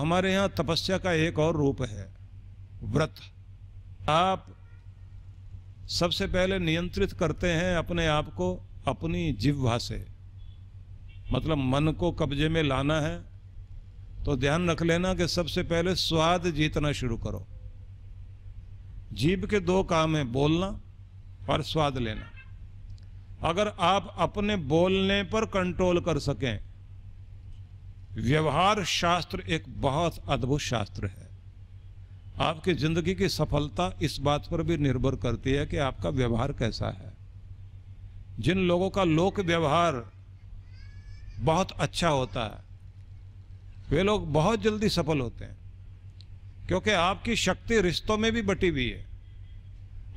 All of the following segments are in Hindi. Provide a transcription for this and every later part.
हमारे यहाँ तपस्या का एक और रूप है, व्रत। आप सबसे पहले नियंत्रित करते हैं अपने आप को अपनी जिह्वा से। मतलब मन को कब्जे में लाना है तो ध्यान रख लेना कि सबसे पहले स्वाद जीतना शुरू करो। जीभ के दो काम है, बोलना और स्वाद लेना। अगर आप अपने बोलने पर कंट्रोल कर सकें व्यवहार शास्त्र एक बहुत अद्भुत शास्त्र है। आपकी ज़िंदगी की सफलता इस बात पर भी निर्भर करती है कि आपका व्यवहार कैसा है। जिन लोगों का लोक व्यवहार बहुत अच्छा होता है, वे लोग बहुत जल्दी सफल होते हैं, क्योंकि आपकी शक्ति रिश्तों में भी बटी हुई है।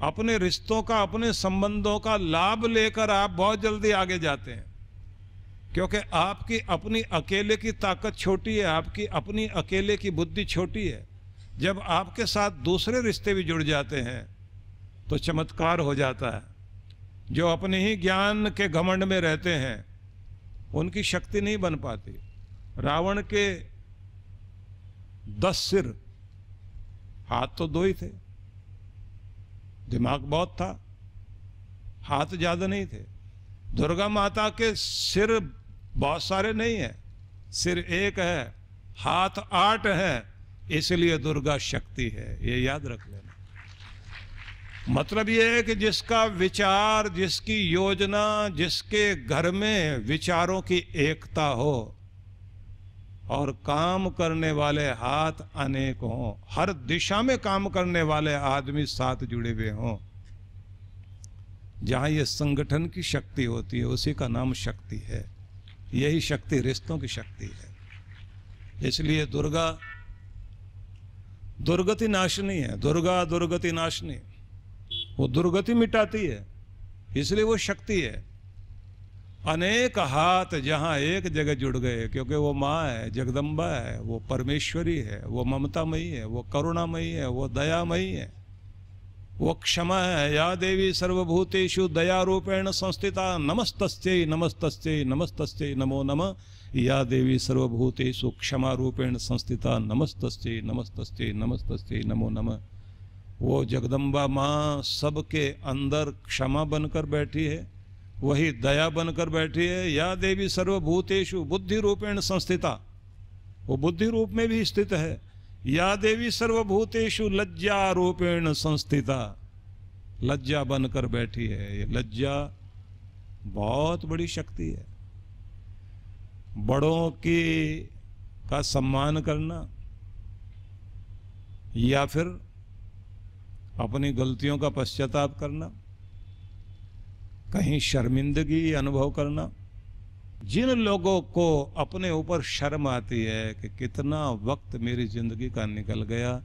अपने रिश्तों का, अपने संबंधों का लाभ लेकर आप बहुत जल्दी आगे जाते हैं। क्योंकि आपकी अपनी अकेले की ताकत छोटी है, आपकी अपनी अकेले की बुद्धि छोटी है। जब आपके साथ दूसरे रिश्ते भी जुड़ जाते हैं तो चमत्कार हो जाता है। जो अपने ही ज्ञान के घमंड में रहते हैं, उनकी शक्ति नहीं बन पाती। रावण के दस सिर, हाथ तो दो ही थे। दिमाग बहुत था, हाथ ज़्यादा नहीं थे। दुर्गा माता के सिर बहुत सारे नहीं है। सिर एक है। हाथ आठ है। इसलिए दुर्गा शक्ति है। ये याद रख लेना। मतलब ये है कि जिसका विचार, जिसकी योजना, जिसके घर में विचारों की एकता हो और काम करने वाले हाथ अनेक हों, हर दिशा में काम करने वाले आदमी साथ जुड़े हुए हों, जहाँ ये संगठन की शक्ति होती है, उसी का नाम शक्ति है। यही शक्ति, रिश्तों की शक्ति है। इसलिए दुर्गा, दुर्गति नाशनी है। दुर्गा, दुर्गति नाशनी। वो दुर्गति मिटाती है। इसलिए वो शक्ति है। अनेक हाथ जहाँ एक जगह जुड़ गए, क्योंकि वो माँ है, जगदम्बा है, वो परमेश्वरी है, वो ममतामयी है, वो करुणामयी है, वो दयामयी है। वो क्षमा है, या देवी सर्वभूतेषु दया रूपेण संस्थिता, नमस्तस्यै नमस्तस्यै नमस्तस्यै, नमो नम। या देवी सर्वभूतेषु क्षमा रूपेण संस्थिता, नमस्तस्यै नमस्तस्यै नमस्तस्यै, नमो नम। वो जगदम्बा माँ सबके अंदर क्षमा बनकर बैठी है, वही दया बनकर बैठी है। या देवी सर्वभूतेषु बुद्धि रूपेण संस्थिता, वो बुद्धि रूप में भी स्थित है। या देवी सर्वभूतेषु लज्जा रूपेण संस्थिता। लज्जा बनकर बैठी है ये। लज्जा बहुत बड़ी शक्ति है। बड़ों की का सम्मान करना या फिर अपनी गलतियों का पश्चाताप करना, कहीं शर्मिंदगी अनुभव करना जिन लोगों को अपने ऊपर शर्म आती है कि कितना वक्त मेरी ज़िंदगी का निकल गया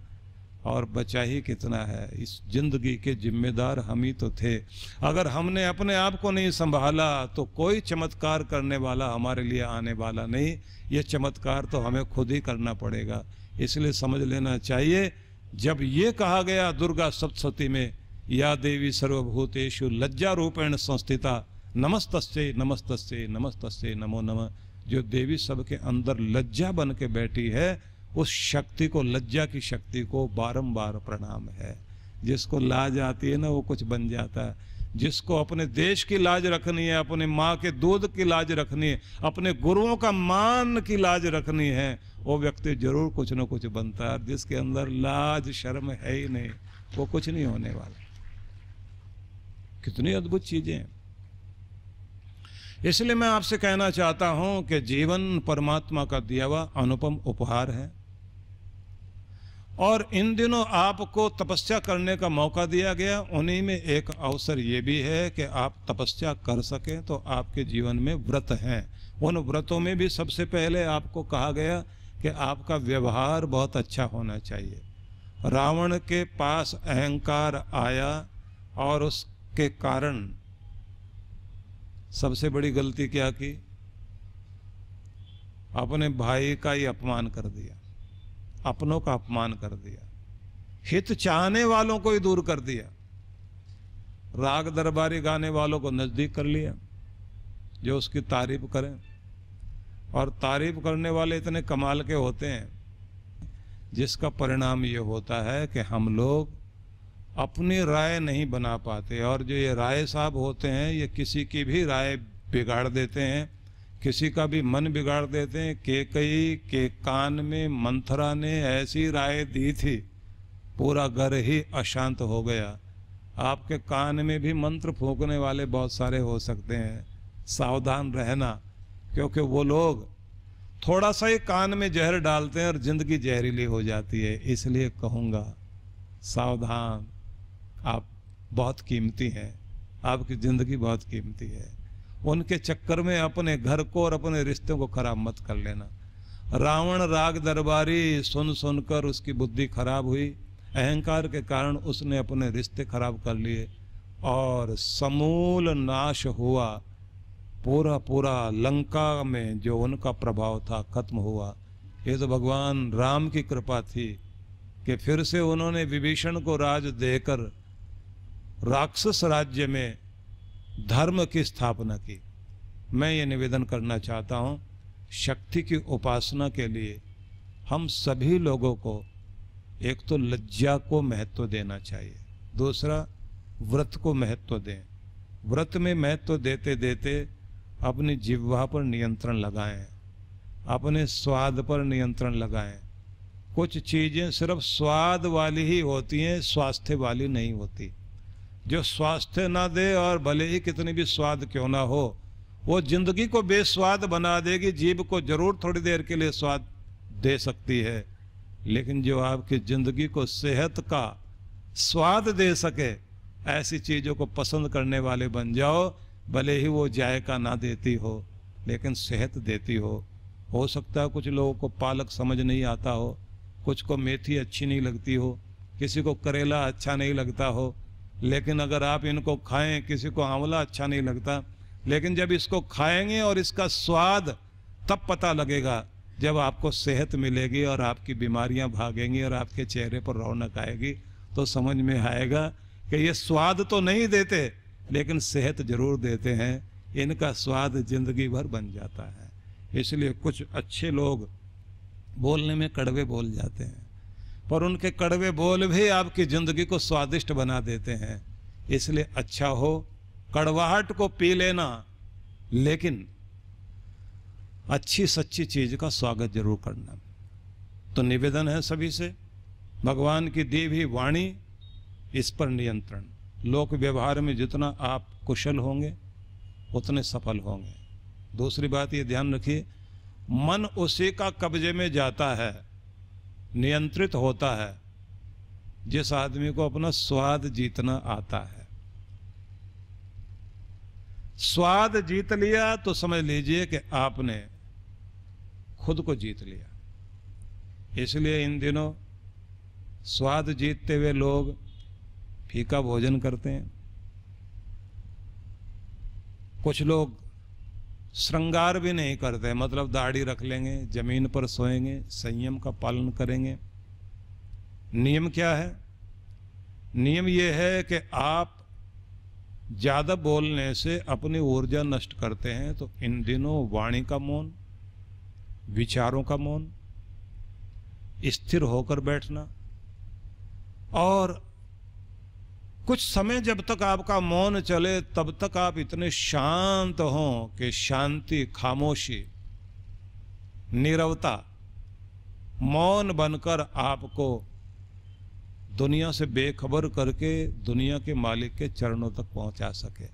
और बचा ही कितना है, इस ज़िंदगी के जिम्मेदार हम ही तो थे। अगर हमने अपने आप को नहीं संभाला तो कोई चमत्कार करने वाला हमारे लिए आने वाला नहीं। ये चमत्कार तो हमें खुद ही करना पड़ेगा। इसलिए समझ लेना चाहिए, जब ये कहा गया दुर्गा सप्तशती में, या देवी सर्वभूतेषु लज्जा रूपेण संस्थिता नमस्तस्य नमस्तस्य नमस्तस्य नमो नमः। जो देवी सबके अंदर लज्जा बन के बैठी है, उस शक्ति को, लज्जा की शक्ति को बारंबार प्रणाम है। जिसको लाज आती है ना, वो कुछ बन जाता है। जिसको अपने देश की लाज रखनी है, अपने माँ के दूध की लाज रखनी है, अपने गुरुओं का मान की लाज रखनी है, वो व्यक्ति ज़रूर कुछ ना कुछ बनता है। जिसके अंदर लाज, शर्म है ही नहीं, वो कुछ नहीं होने वाला। कितनी अद्भुत चीज़ें हैं। इसलिए मैं आपसे कहना चाहता हूँ कि जीवन परमात्मा का दिया हुआ अनुपम उपहार है। और इन दिनों आपको तपस्या करने का मौका दिया गया। उन्हीं में एक अवसर ये भी है कि आप तपस्या कर सकें तो आपके जीवन में व्रत हैं। उन व्रतों में भी सबसे पहले आपको कहा गया कि आपका व्यवहार बहुत अच्छा होना चाहिए। रावण के पास अहंकार आया और उसके कारण सबसे बड़ी गलती क्या की? अपने भाई का ही अपमान कर दिया। अपनों का अपमान कर दिया। हित चाहने वालों को ही दूर कर दिया। राग दरबारी गाने वालों को नज़दीक कर लिया, जो उसकी तारीफ़ करें। और तारीफ़ करने वाले इतने कमाल के होते हैं, जिसका परिणाम ये होता है कि हम लोग अपनी राय नहीं बना पाते और जो ये राय साहब होते हैं, ये किसी की भी राय बिगाड़ देते हैं, किसी का भी मन बिगाड़ देते हैं, के कई, के कान में मंथरा ने ऐसी राय दी थी, पूरा घर ही अशांत हो गया। आपके कान में भी मंत्र फूकने वाले बहुत सारे हो सकते हैं। सावधान रहना, क्योंकि वो लोग थोड़ा सा ही कान में जहर डालते हैं और ज़िंदगी जहरीली हो जाती है, इसलिए कहूँगा सावधान। आप बहुत कीमती हैं, आपकी ज़िंदगी बहुत कीमती है। उनके चक्कर में अपने घर को और अपने रिश्तों को खराब मत कर लेना। रावण राग दरबारी सुन सुनकर उसकी बुद्धि खराब हुई। अहंकार के कारण उसने अपने रिश्ते खराब कर लिए और समूल नाश हुआ। पूरा पूरा लंका में जो उनका प्रभाव था खत्म हुआ। ये तो भगवान राम की कृपा थी कि फिर से उन्होंने विभीषण को राज देकर राक्षस राज्य में धर्म की स्थापना की। मैं ये निवेदन करना चाहता हूँ, शक्ति की उपासना के लिए हम सभी लोगों को एक तो लज्जा को महत्व देना चाहिए, दूसरा व्रत को महत्व दें। व्रत में महत्व देते देते अपनी जिह्वा पर नियंत्रण लगाएँ, अपने स्वाद पर नियंत्रण लगाएँ। कुछ चीज़ें सिर्फ़ स्वाद वाली ही होती हैं, स्वास्थ्य वाली नहीं होती। जो स्वास्थ्य ना दे और भले ही कितनी भी स्वाद क्यों ना हो, वो ज़िंदगी को बेस्वाद बना देगी जीव को ज़रूर थोड़ी देर के लिए स्वाद दे सकती है। लेकिन जो आपकी ज़िंदगी को सेहत का स्वाद दे सके, ऐसी चीज़ों को पसंद करने वाले बन जाओ, भले ही वो जायका ना देती हो, लेकिन सेहत देती हो। हो सकता है कुछ लोगों को पालक समझ नहीं आता हो, कुछ को मेथी अच्छी नहीं लगती हो, किसी को करेला अच्छा नहीं लगता हो लेकिन अगर आप इनको खाएँ, किसी को आंवला अच्छा नहीं लगता। लेकिन जब इसको खाएँगे और इसका स्वाद, तब पता लगेगा जब आपको सेहत मिलेगी और आपकी बीमारियाँ भागेंगी और आपके चेहरे पर रौनक आएगी। तो समझ में आएगा कि ये स्वाद तो नहीं देते, लेकिन सेहत ज़रूर देते हैं। इनका स्वाद ज़िंदगी भर बन जाता है। इसलिए कुछ अच्छे लोग बोलने में कड़वे बोल जाते हैं। पर उनके कड़वे बोल भी आपकी ज़िंदगी को स्वादिष्ट बना देते हैं। इसलिए अच्छा हो, कड़वाहट को पी लेना, लेकिन अच्छी सच्ची चीज़ का स्वागत ज़रूर करना। तो निवेदन है सभी से, भगवान की दी हुई वाणी, इस पर नियंत्रण। लोक व्यवहार में जितना आप कुशल होंगे, उतने सफल होंगे। दूसरी बात ये ध्यान रखिए, मन उसी का कब्जे में जाता है। नियंत्रित होता है। जिस आदमी को अपना स्वाद जीतना आता है। स्वाद जीत लिया तो समझ लीजिए कि आपने खुद को जीत लिया। इसलिए इन दिनों स्वाद जीतते हुए लोग फीका भोजन करते हैं। कुछ लोग श्रृंगार भी नहीं करते मतलब दाढ़ी रख लेंगे, ज़मीन पर सोएँगे, संयम का पालन करेंगे। नियम क्या है? नियम यह है कि आप ज़्यादा बोलने से अपनी ऊर्जा नष्ट करते हैं तो इन दिनों वाणी का मौन, विचारों का मौन, स्थिर होकर बैठना, और कुछ समय जब तक आपका मौन चले, तब तक आप इतने शांत हों कि शांति, खामोशी, निरवता, मौन बनकर आपको दुनिया से बेखबर करके दुनिया के मालिक के चरणों तक पहुँचा सके।